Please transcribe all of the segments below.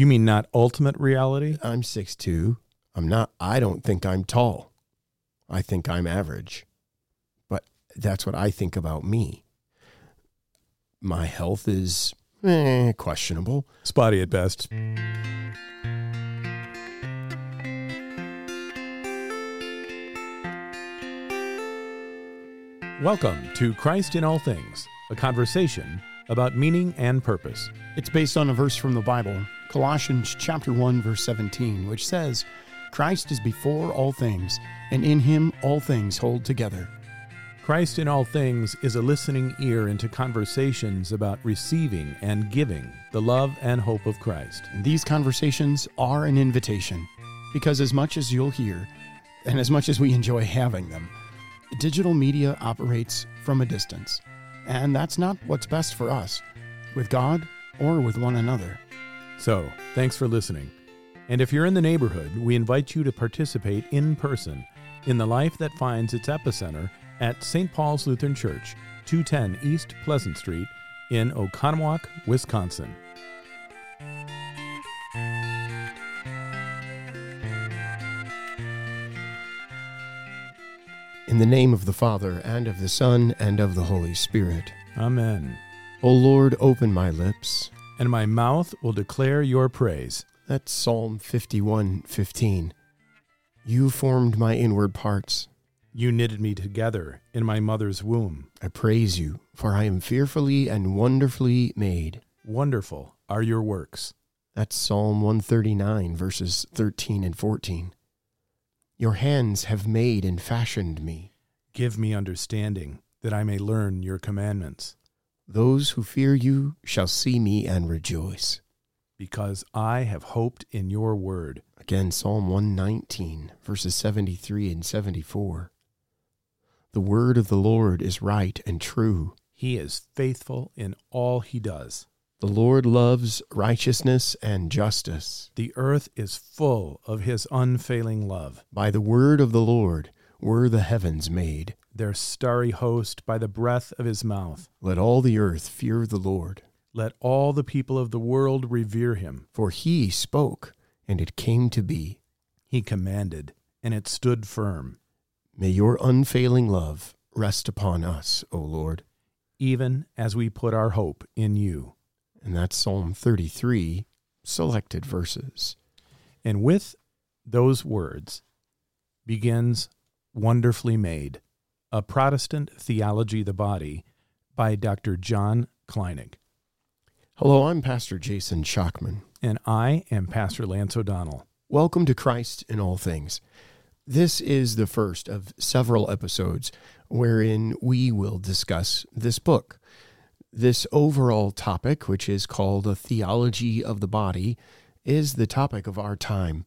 You mean not ultimate reality? I'm 6'2. I'm not, I don't think I'm tall. I think I'm average. But that's what I think about me. My health is eh, questionable. Spotty at best. Welcome to Christ in All Things, a conversation about meaning and purpose. It's based on a verse from the Bible, Colossians chapter 1 verse 17, which says, "Christ is before all things, and in him all things hold together." Christ in All Things is a listening ear into conversations about receiving and giving the love and hope of Christ. And these conversations are an invitation, because as much as you'll hear, and as much as we enjoy having them, digital media operates from a distance. And that's not what's best for us, with God or with one another. So, thanks for listening. And if you're in the neighborhood, we invite you to participate in person in the life that finds its epicenter at St. Paul's Lutheran Church, 210 East Pleasant Street in Oconomowoc, Wisconsin. In the name of the Father, and of the Son, and of the Holy Spirit. Amen. O Lord, open my lips. And my mouth will declare your praise. That's Psalm 51 15. You formed my inward parts. You knitted me together in my mother's womb. I praise you, for I am fearfully and wonderfully made. Wonderful are your works. That's Psalm 139, verses 13 and 14. Your hands have made and fashioned me. Give me understanding that I may learn your commandments, Those who fear you shall see me and rejoice. because I have hoped in your word. Again, Psalm 119, verses 73 and 74. The word of the Lord is right and true. He is faithful in all he does. The Lord loves righteousness and justice. The earth is full of his unfailing love. By the word of the Lord were the heavens made. Their starry host by the breath of his mouth. Let all the earth fear the Lord. Let all the people of the world revere him. For he spoke, and it came to be. He commanded, and it stood firm, May your unfailing love rest upon us, O Lord. even as we put our hope in you. And that's Psalm 33, selected verses. And with those words begins Wonderfully Made, a Protestant Theology of the Body by Dr. John Kleinig. Hello, I'm Pastor Jason Schockman. And I am Pastor Lance O'Donnell. Welcome to Christ in All Things. This is the first of several episodes wherein we will discuss this book. This overall topic, which is called a theology of the body, is the topic of our time,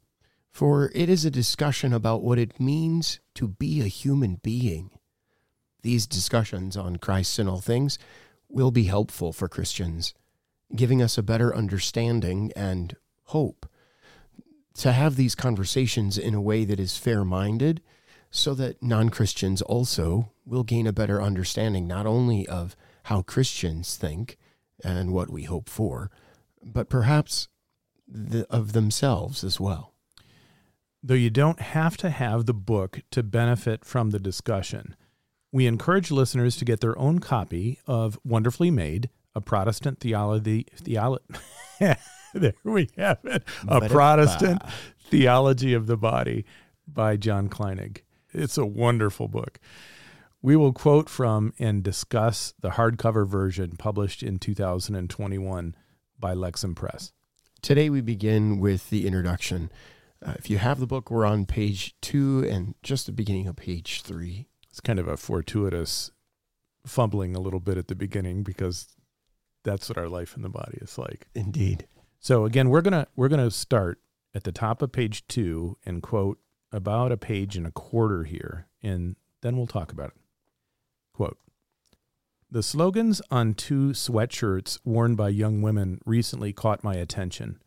for it is a discussion about what it means to be a human being. These discussions on Christ in all things will be helpful for Christians, giving us a better understanding and hope to have these conversations in a way that is fair minded so that non Christians also will gain a better understanding not only of how Christians think and what we hope for, but perhaps the, of themselves as well. Though you don't have to have the book to benefit from the discussion, we encourage listeners to get their own copy of Wonderfully Made, a Protestant theology. Theolo- there we have it. A. Protestant Theology of the Body by John Kleinig. It's a wonderful book. We will quote from and discuss the hardcover version published in 2021 by Lexham Press. Today we begin with the introduction. Uh, if you have the book, we're on page two and just the beginning of page three. It's kind of a fortuitous fumbling a little bit at the beginning because that's what our life in the body is like. Indeed. So again, we're gonna we're gonna start at the top of page two and quote about a page and a quarter here, and then we'll talk about it. Quote The slogans on two sweatshirts worn by young women recently caught my attention.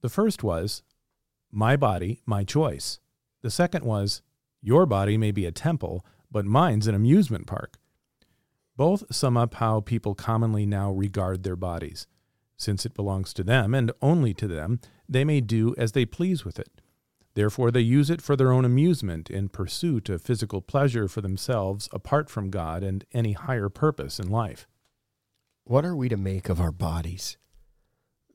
The first was, My body, my choice. The second was, Your body may be a temple, but mine's an amusement park. Both sum up how people commonly now regard their bodies. Since it belongs to them and only to them, they may do as they please with it. Therefore, they use it for their own amusement in pursuit of physical pleasure for themselves apart from God and any higher purpose in life. What are we to make of our bodies?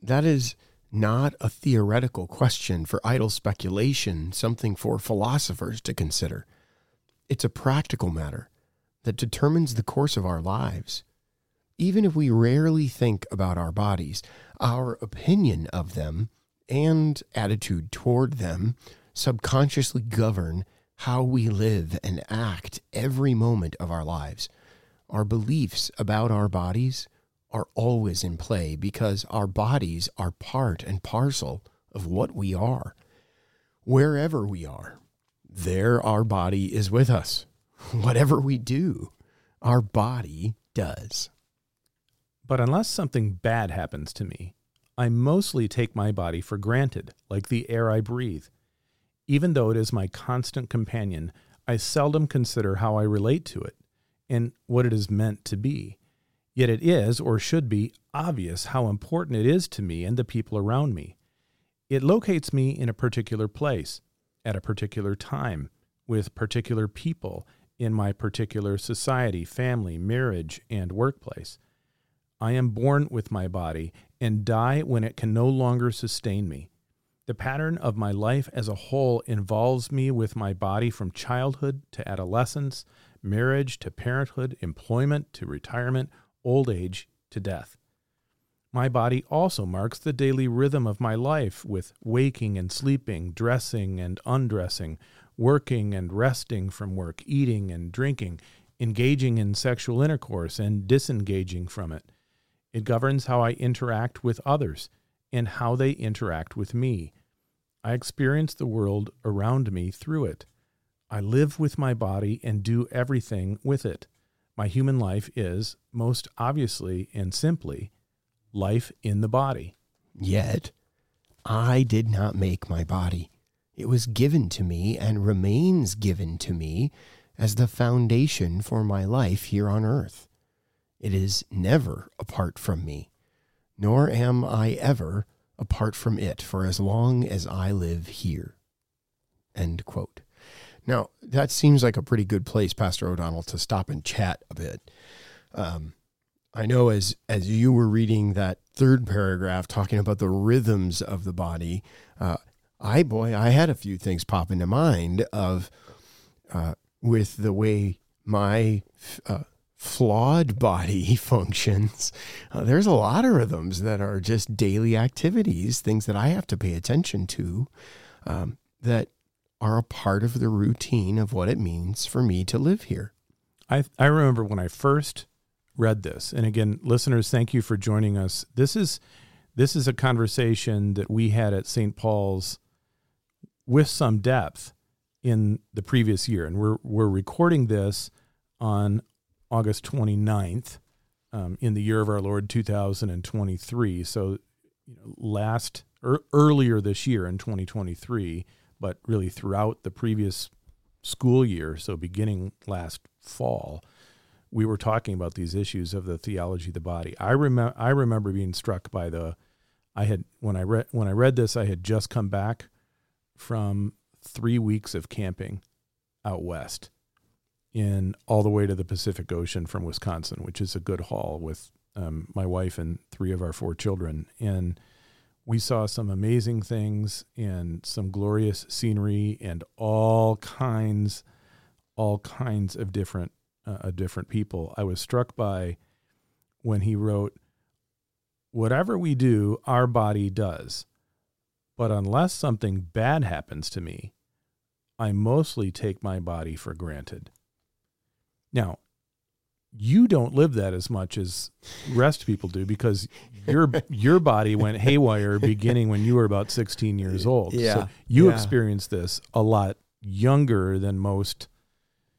That is not a theoretical question for idle speculation, something for philosophers to consider. It's a practical matter that determines the course of our lives. Even if we rarely think about our bodies, our opinion of them and attitude toward them subconsciously govern how we live and act every moment of our lives. Our beliefs about our bodies are always in play because our bodies are part and parcel of what we are. Wherever we are, there our body is with us. Whatever we do, our body does. But unless something bad happens to me, I mostly take my body for granted, like the air I breathe. Even though it is my constant companion, I seldom consider how I relate to it and what it is meant to be. Yet it is, or should be, obvious how important it is to me and the people around me. It locates me in a particular place, at a particular time, with particular people, in my particular society, family, marriage, and workplace. I am born with my body and die when it can no longer sustain me. The pattern of my life as a whole involves me with my body from childhood to adolescence, marriage to parenthood, employment to retirement, old age to death. My body also marks the daily rhythm of my life with waking and sleeping, dressing and undressing, working and resting from work, eating and drinking, engaging in sexual intercourse and disengaging from it it governs how I interact with others and how they interact with me. I experience the world around me through it. I live with my body and do everything with it. My human life is, most obviously and simply, life in the body. Yet, I did not make my body. It was given to me and remains given to me as the foundation for my life here on earth. It is never apart from me, nor am I ever apart from it for as long as I live here. End quote. Now, that seems like a pretty good place, Pastor O'Donnell, to stop and chat a bit. Um, I know as as you were reading that third paragraph talking about the rhythms of the body, uh, I boy, I had a few things pop into mind of uh, with the way my uh, flawed body functions, uh, there's a lot of rhythms that are just daily activities, things that I have to pay attention to um, that are a part of the routine of what it means for me to live here. I, I remember when I first read this, and again, listeners, thank you for joining us. This is this is a conversation that we had at St. Paul's with some depth in the previous year, and we're we're recording this on August 29th um, in the year of our Lord 2023. So, you know, last er, earlier this year in 2023, but really throughout the previous school year, so beginning last fall, we were talking about these issues of the theology of the body. I remember I remember being struck by the I had when I read when I read this I had just come back from 3 weeks of camping out west in all the way to the Pacific Ocean from Wisconsin, which is a good haul with um, my wife and three of our four children. And we saw some amazing things and some glorious scenery and all kinds, all kinds of different, uh, different people. I was struck by when he wrote, "Whatever we do, our body does, but unless something bad happens to me, I mostly take my body for granted." Now, you don't live that as much as rest people do because your your body went haywire beginning when you were about 16 years old. Yeah. So you yeah. experienced this a lot younger than most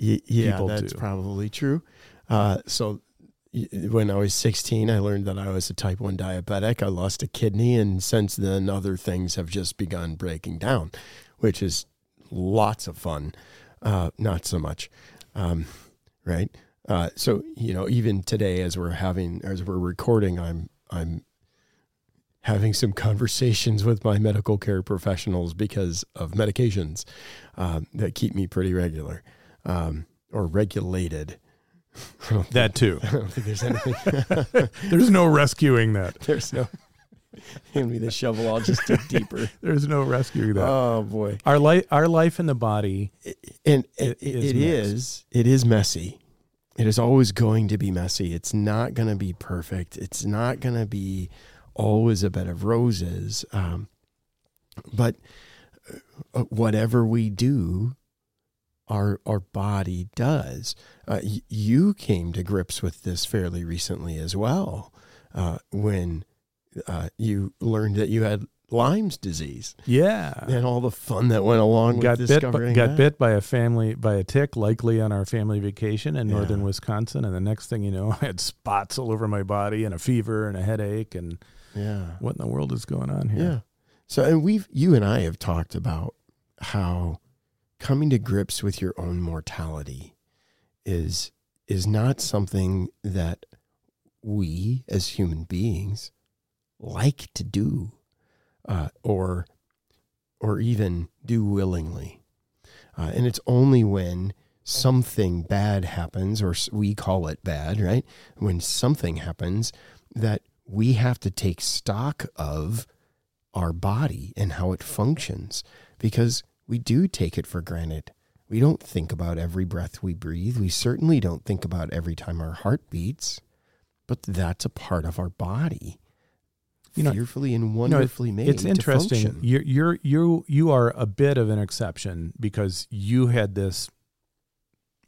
y- yeah, that's do. probably true. Uh, so when I was 16, I learned that I was a type 1 diabetic. I lost a kidney, and since then, other things have just begun breaking down, which is lots of fun. Uh, not so much. Um, right? Uh, so you know, even today, as we're having, as we're recording, I'm I'm having some conversations with my medical care professionals because of medications um, that keep me pretty regular um, or regulated. That too. I don't think there's anything. There's no rescuing that. there's no. Hand me the shovel. I'll just dig deeper. There's no rescuing that. Oh boy. our life, our life in the body. and it, it, is, it is. It is messy it is always going to be messy it's not going to be perfect it's not going to be always a bed of roses um, but uh, whatever we do our our body does uh, y- you came to grips with this fairly recently as well uh, when uh, you learned that you had Lyme's disease Yeah. and all the fun that went along got with bit discovering got that. bit by a family by a tick likely on our family vacation in Yeah. northern wisconsin and the next thing you know i had spots all over my body and a fever and a headache and Yeah. what in the world is going on here Yeah. So, and we've, you and I have talked about how coming to grips with your own mortality is, is not something that we as human beings like to do, uh, or, or even do willingly. Uh, and it's only when something bad happens, or we call it bad, right? When something happens that we have to take stock of our body and how it functions because we do take it for granted. We don't think about every breath we breathe. We certainly don't think about every time our heart beats, but that's a part of our body. You know- fearfully and You know, it- wonderfully made. it's interesting you're you're you you are a bit of an exception because you had this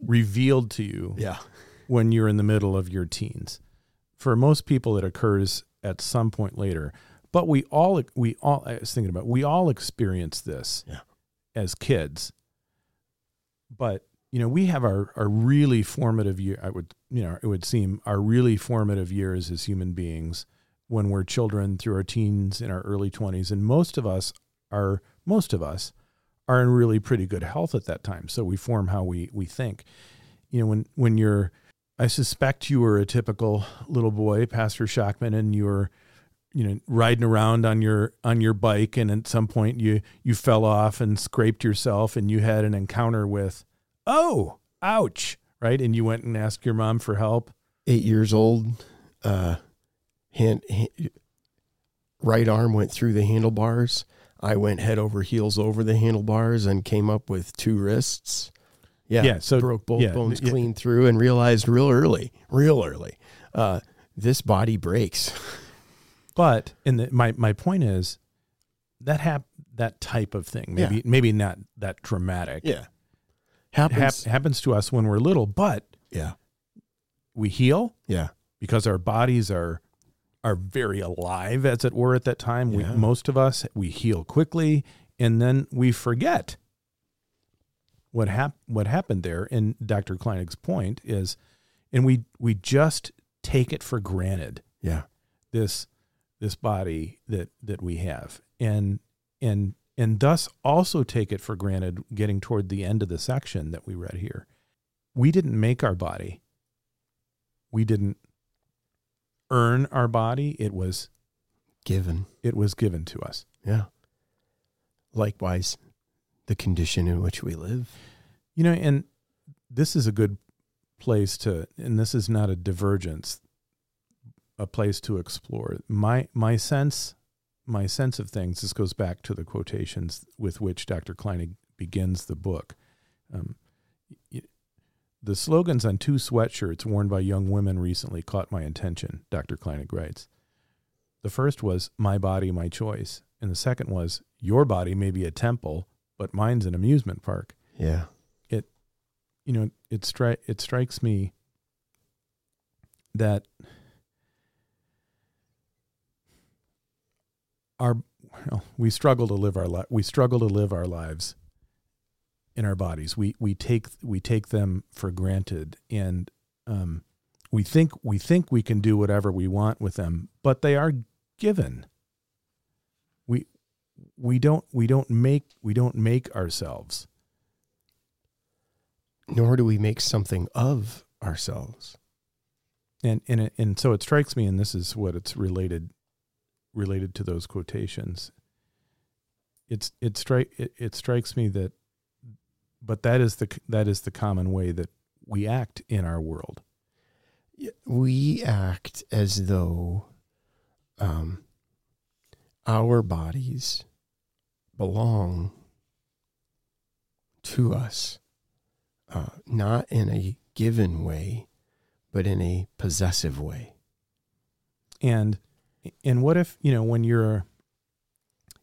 revealed to you Yeah. when you're in the middle of your teens. For most people, it occurs at some point later. But we all, we all, I was thinking about, we all experience this Yeah. As kids. But you know, we have our our really formative year. I would, you know, it would seem our really formative years as human beings when we're children through our teens in our early twenties, and most of us are most of us are in really pretty good health at that time. So we form how we we think. You know, when when you're I suspect you were a typical little boy, Pastor Shockman, and you were, you know, riding around on your on your bike, and at some point you you fell off and scraped yourself, and you had an encounter with, oh, ouch, right? And you went and asked your mom for help. Eight years old, uh, hand, hand, right arm went through the handlebars. I went head over heels over the handlebars and came up with two wrists. Yeah. Yeah, so- broke both yeah, bones yeah. clean through and realized real early, real early, uh, this body breaks. But and the, my my point is that hap that type of thing, maybe Yeah. maybe not that dramatic, Yeah. hap- Happens. happens to us when we're little, but yeah. we heal Yeah. because our bodies are are very alive as it were at that time we, most of us we heal quickly and then we forget what hap- what happened there and Dr. Kleinig's point is and we we just take it for granted Yeah. this this body that that we have and and and thus also take it for granted getting toward the end of the section that we read here we didn't make our body we didn't earn our body it was Given. it was given to us Yeah. Likewise, the condition in which we live. you know and this is a good place to and this is not a divergence a place to explore. My my sense my sense of things this goes back to the quotations with which dr kleinig begins the book. Um, the slogans on two sweatshirts worn by young women recently caught my attention dr kleinig writes. The first was my body my choice and the second was your body may be a temple but mine's an amusement park. Yeah. It, you know it stri- it strikes me that our well, we struggle to live our li- we struggle to live our lives in our bodies. We we take we take them for granted and um, we think we think we can do whatever we want with them but they are given. We we don't we don't make we don't make ourselves. Nor do we make something of ourselves. And and and so it strikes me, and this is what it's related related to those quotations. It's it strike it, it strikes me that, but that is the that is the common way that we act in our world. We act as though um, our bodies belong to us, uh, not in a given way, but in a possessive way. And and what if you know when you're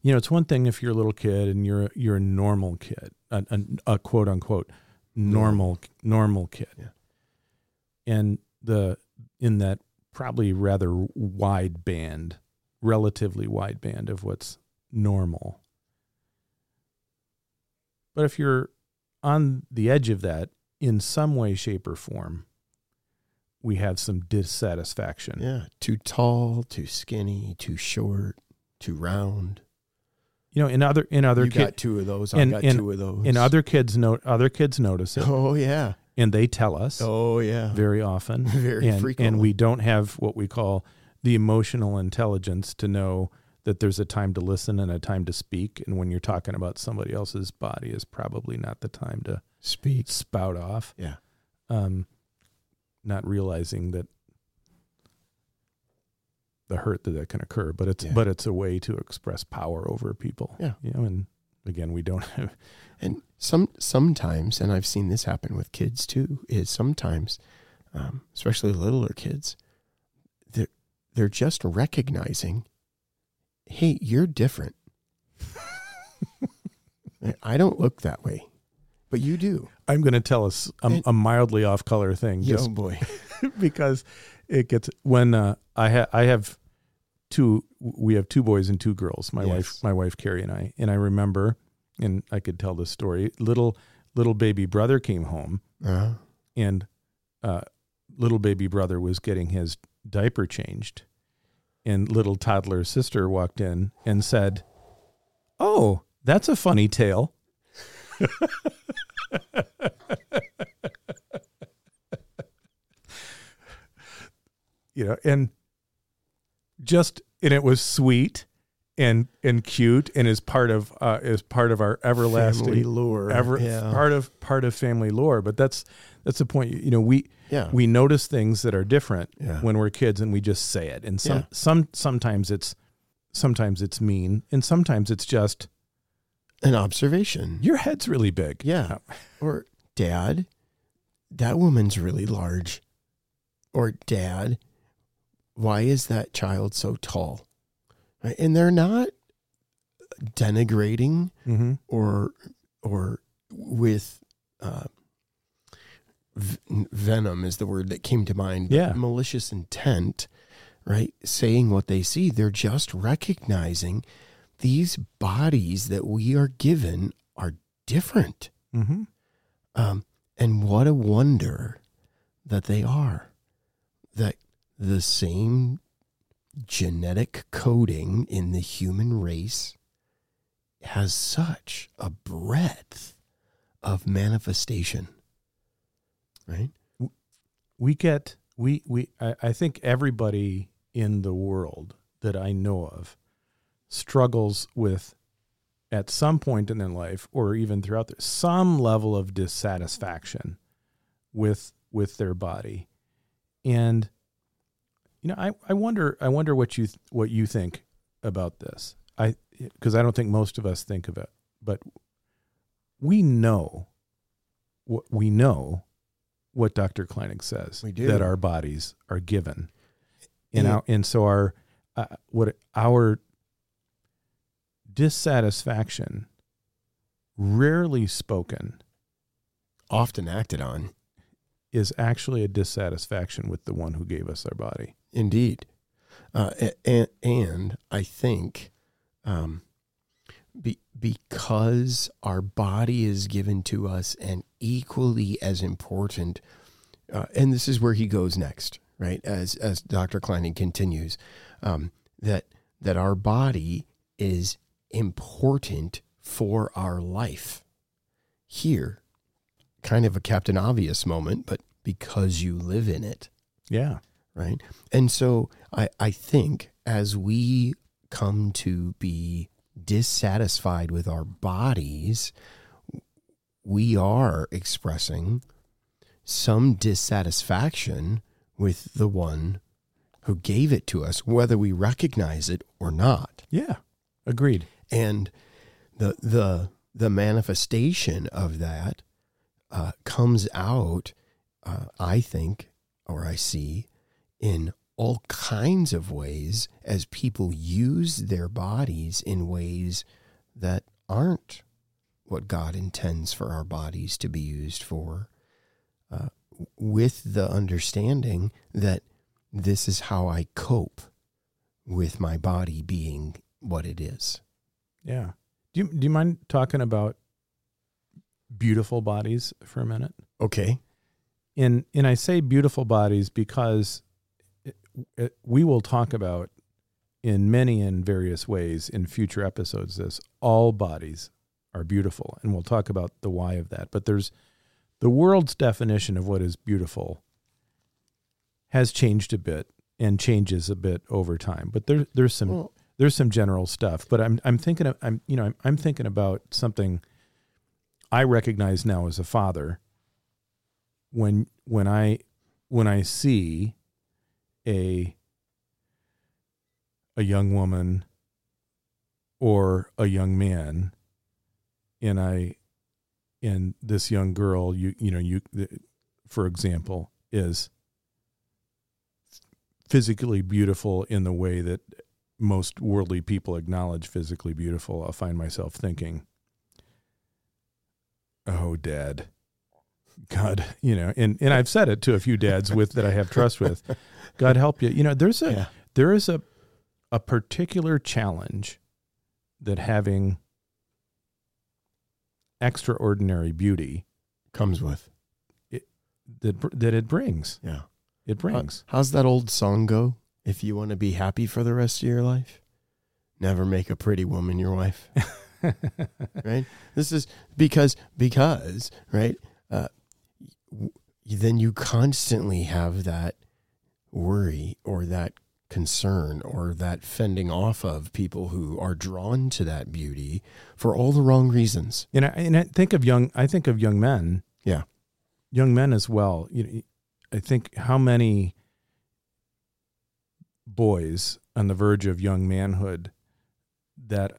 you know it's one thing if you're a little kid and you're you're a normal kid a, a, a quote unquote normal normal. kid. Yeah. and the in that probably rather wide band relatively wide band of what's normal. But if you're on the edge of that in some way shape or form we have some dissatisfaction Yeah, too tall, too skinny, too short, too round. you know in other in other you got two of those. I and- got and- two of those. and other kids note other kids notice it Oh yeah. and they tell us Oh yeah. very often Very and, frequently. and we don't have what we call the emotional intelligence to know that there's a time to listen and a time to speak and when you're talking about somebody else's body is probably not the time to speak. spout off Yeah. um not realizing that the hurt that, that can occur but it's Yeah. but it's a way to express power over people Yeah. you know and again we don't have And some sometimes, and I've seen this happen with kids too, is sometimes, um, especially littler kids, they're they're just recognizing, hey, you're different. I don't look that way, but you do. I'm going to tell us a, a mildly off color thing just oh boy. because it gets when uh, I ha- I have two we have two boys and two girls my wife my wife Carrie and I and I remember and I could tell this story little little baby brother came home Uh, and uh, little baby brother was getting his diaper changed and little toddler sister walked in and said oh that's a funny tale you know and just and it was sweet and and cute and is part of uh is part of our everlasting family lure. ever yeah. part of part of family lore but that's that's the point you know we yeah. we notice things that are different Yeah. when we're kids and we just say it and some Yeah. some sometimes it's sometimes it's mean and sometimes it's just An observation. your head's really big Yeah. Or, Dad, that woman's really large. Or, Dad, why is that child so tall? Right? And they're not denigrating mm-hmm. or or with uh, venom is the word that came to mind. Yeah. malicious intent, right? Saying what they see, they're just recognizing these bodies that we are given are different. Mm-hmm. Um, and what a wonder that they are. That the same genetic coding in the human race has such a breadth of manifestation. Right? we get we we I, I think everybody in the world that I know of struggles with at some point in their life or even throughout their some level of dissatisfaction with with their body and you know I, I wonder I wonder what you what you think about this I because I don't think most of us think of it but we know what we know what Dr. Kleinig says We do. that our bodies are given and Yeah. our, and so our uh, what our dissatisfaction rarely spoken Often acted on. is actually a dissatisfaction with the one who gave us our body Indeed. Uh, and, and I think um, be, because our body is given to us and equally as important, uh, and this is where he goes next, right? As, as Dr. Kleinig continues, um, that, that our body is important for our life. Here, kind of a Captain Obvious moment, but because you live in it yeah right? And so I, I think as we come to be dissatisfied with our bodies, we are expressing some dissatisfaction with the one who gave it to us, whether we recognize it or not. Yeah. Agreed. And the the the manifestation of that uh, comes out, uh, I think, or I see, in all kinds of ways as people use their bodies in ways that aren't what God intends for our bodies to be used for, uh, with the understanding that this is how I cope with my body being what it is. Yeah. Do you do you mind talking about beautiful bodies for a minute? Okay. And and I say beautiful bodies because it, it, we will talk about in many and various ways in future episodes this all bodies are beautiful and we'll talk about the why of that. But there's the world's definition of what is beautiful has changed a bit and changes a bit over time. But there there's some Well, there's some general stuff, but I'm I'm thinking of I'm you know I'm I'm thinking about something I recognize now as a father. When when I when I see a a young woman or a young man and I and this young girl you you know you for example is physically beautiful in the way that most worldly people acknowledge physically beautiful, I'll find myself thinking, "Oh, Dad, God, you know." And and I've said it to a few dads with that I have trust with. God help you. You know, there's a yeah. there is a a particular challenge that having extraordinary beauty Comes with. that that it brings. Yeah. It brings. How's that old song go? If you want to be happy for the rest of your life, never make a pretty woman your wife. right? This is because because right. Uh, w- then you constantly have that worry or that concern or that fending off of people who are drawn to that beauty for all the wrong reasons. And I, and I think of young I think of young men. Yeah. Young men as well. You know, I think how many boys on the verge of young manhood that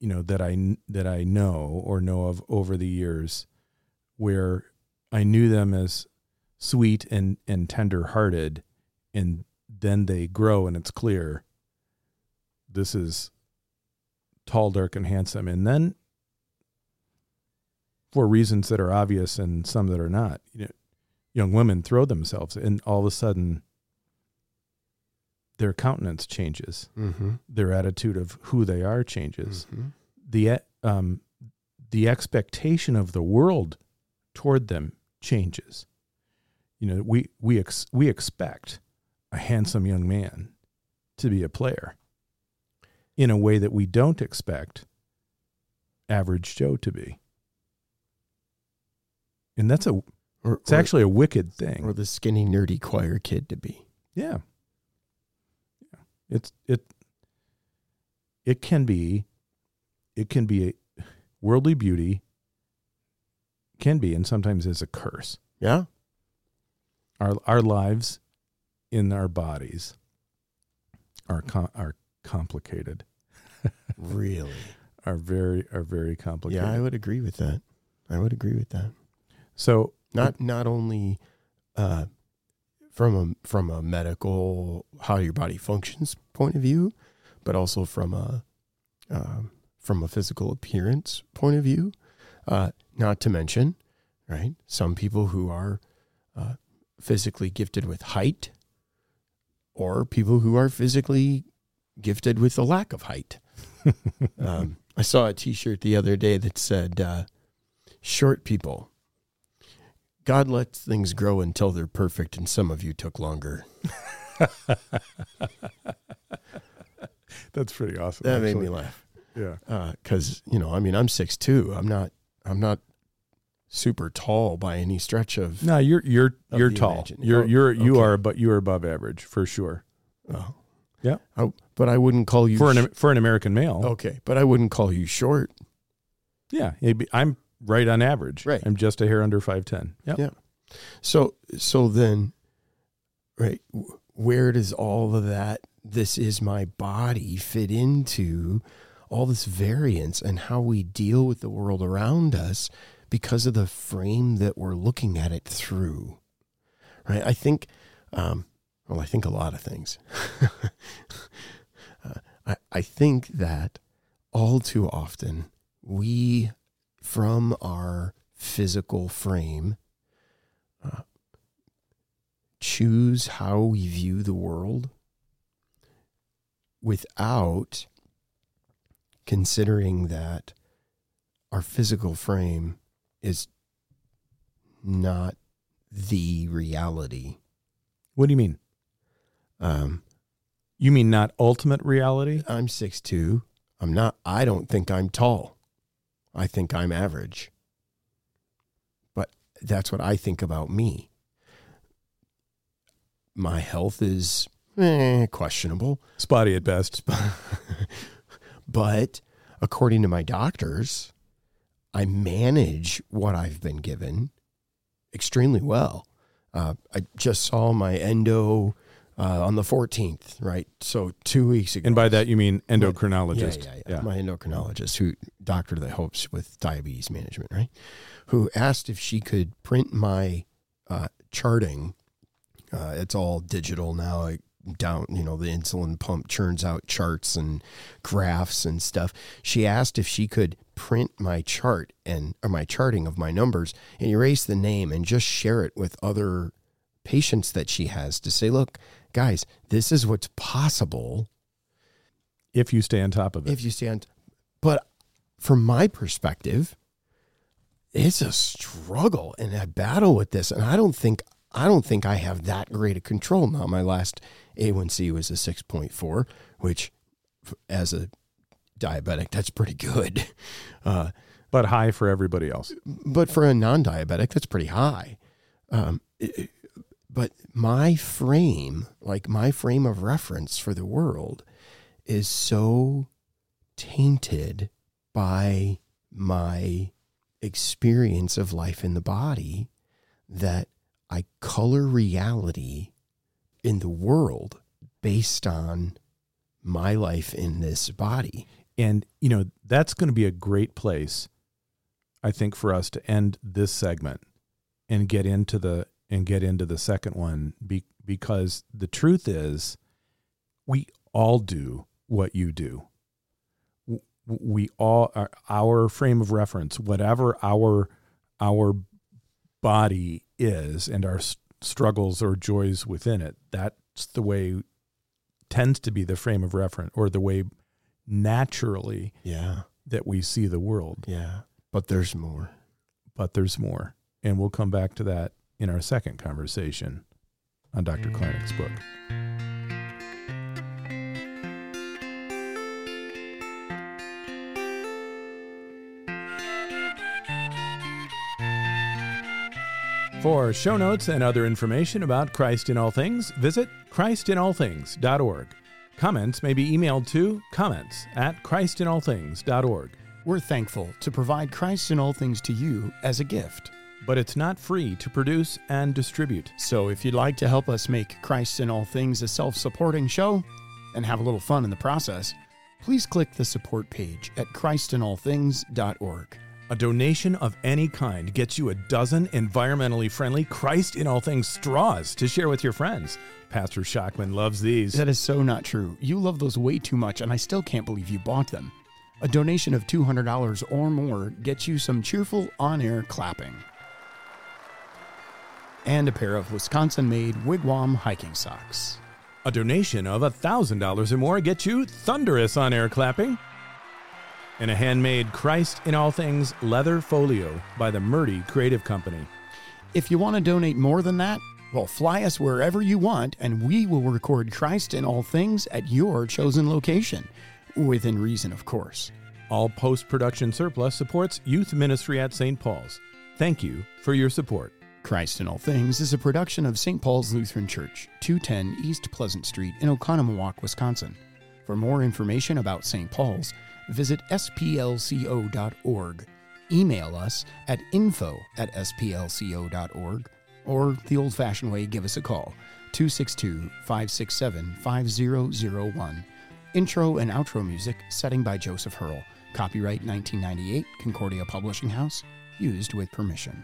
you know that I that I know or know of over the years where I knew them as sweet and and tender-hearted and then they grow and it's clear this is tall dark and handsome. And then for reasons that are obvious and some that are not you know, young women throw themselves and all of a sudden their countenance changes Mm-hmm. their attitude of who they are changes the e- um, the expectation of the world toward them changes. You know, we we ex, we expect a handsome young man to be a player in a way that we don't expect average Joe to be. And that's a Or, it's or- actually a wicked thing. or the skinny nerdy choir kid to be. Yeah. It's it it can be it can be a worldly beauty can be and sometimes is a curse. Yeah. Our our lives in our bodies are com- are complicated. Really. Are very are very complicated. Yeah, I would agree with that. I would agree with that. so Not not only uh, from a from a medical how your body functions point of view, but also from a um, from a physical appearance point of view. Uh, not to mention, right? Some people who are uh, physically gifted with height, or people who are physically gifted with a lack of height. um, I saw a T-shirt the other day that said, uh, "Short people." God lets things grow until they're perfect, and some of you took longer. that's pretty awesome. That made me laugh Yeah. Uh, because you know, I mean, I'm six two. I'm not. I'm not super tall by any stretch of. No, you're you're you're tall. imagine- You're oh, you're you okay. are but you are above average for sure. Oh. Yeah. Oh, but I wouldn't call you for sh- an for an American male. okay, but I wouldn't call you short. Yeah, maybe I'm right on average. Right. I'm just a hair under five ten. Yep. Yeah. So so then, right? Where does all of that? This is my body fit into all this variance and how we deal with the world around us because of the frame that we're looking at it through. Right? I think. Um, well, I think a lot of things. uh, I I think that all too often we, from our physical frame, uh, choose how we view the world without considering that our physical frame is not the reality. What do you mean? Um, You mean not ultimate reality? I'm 6'2. I'm not, I don't think I'm tall. I think I'm average. But that's what I think about me. My health is eh, questionable. Spotty at best. but according to my doctors, I manage what I've been given extremely well. Uh, I just saw my endo uh, on the 14th, right? So two weeks ago. And by that you mean Yeah, endocrinologist. yeah, yeah, My endocrinologist, who doctor that helps with diabetes management, right? Who asked if she could print my uh, charting. Uh, it's all digital now. I down, you know, the insulin pump churns out charts and graphs and stuff. She asked if she could print my chart and or my charting of my numbers and erase the name and just share it with other patients that she has to say, look, guys, this is what's possible If you stay on top of it. if you stay stand. But from my perspective, it's a struggle and I battle with this. And I don't think I don't think I have that great a control now. My last A1C was a 6.4, which as a diabetic, that's pretty good. Uh, but high for everybody else. but for a non-diabetic, that's pretty high. Um, it- but my frame, like my frame of reference for the world, is so tainted by my experience of life in the body that I color reality in the world based on my life in this body. And, you know, that's going to be a great place, I think, for us to end this segment and get into the and get into the second one be, because the truth is we all do what you do. We all our, our frame of reference, whatever our our body is and our s- struggles or joys within it, that's the way tends to be the frame of reference or the way naturally Yeah. that we see the world. Yeah. But there's more. But there's more. And we'll come back to that in our second conversation on Dr. Kleinig's book. For show notes and other information about Christ in All Things, visit christinallthings.org. Comments may be emailed to comments at christinallthings.org. We're thankful to provide Christ in all things to you as a gift. But it's not free to produce and distribute. So if you'd like to help us make Christ in all things a self supporting show and have a little fun in the process, please click the support page at christinallthings.org. A donation of any kind gets you a dozen environmentally friendly Christ in All Things straws to share with your friends. Pastor Shockman loves these. That is so not true. You love those way too much, and I still can't believe you bought them. A donation of $200 or more gets you some cheerful on air clapping. And a pair of Wisconsin made wigwam hiking socks. A donation of $1,000 or more gets you thunderous on air clapping. And a handmade Christ in All Things leather folio by the Murdy Creative Company. If you want to donate more than that, well, fly us wherever you want, and we will record Christ in all things at your chosen location. Within reason, of course. All post production surplus supports youth ministry at St. Paul's. Thank you for your support. Christ in All Things is a production of St. Paul's Lutheran Church, 210 East Pleasant Street in Oconomowoc, Wisconsin. For more information about St. Paul's, visit splco.org. Email us at info at splco.org, or the old fashioned way, give us a call 262 567 5001. Intro and outro music, setting by Joseph Herl. Copyright 1998, Concordia Publishing House, used with permission.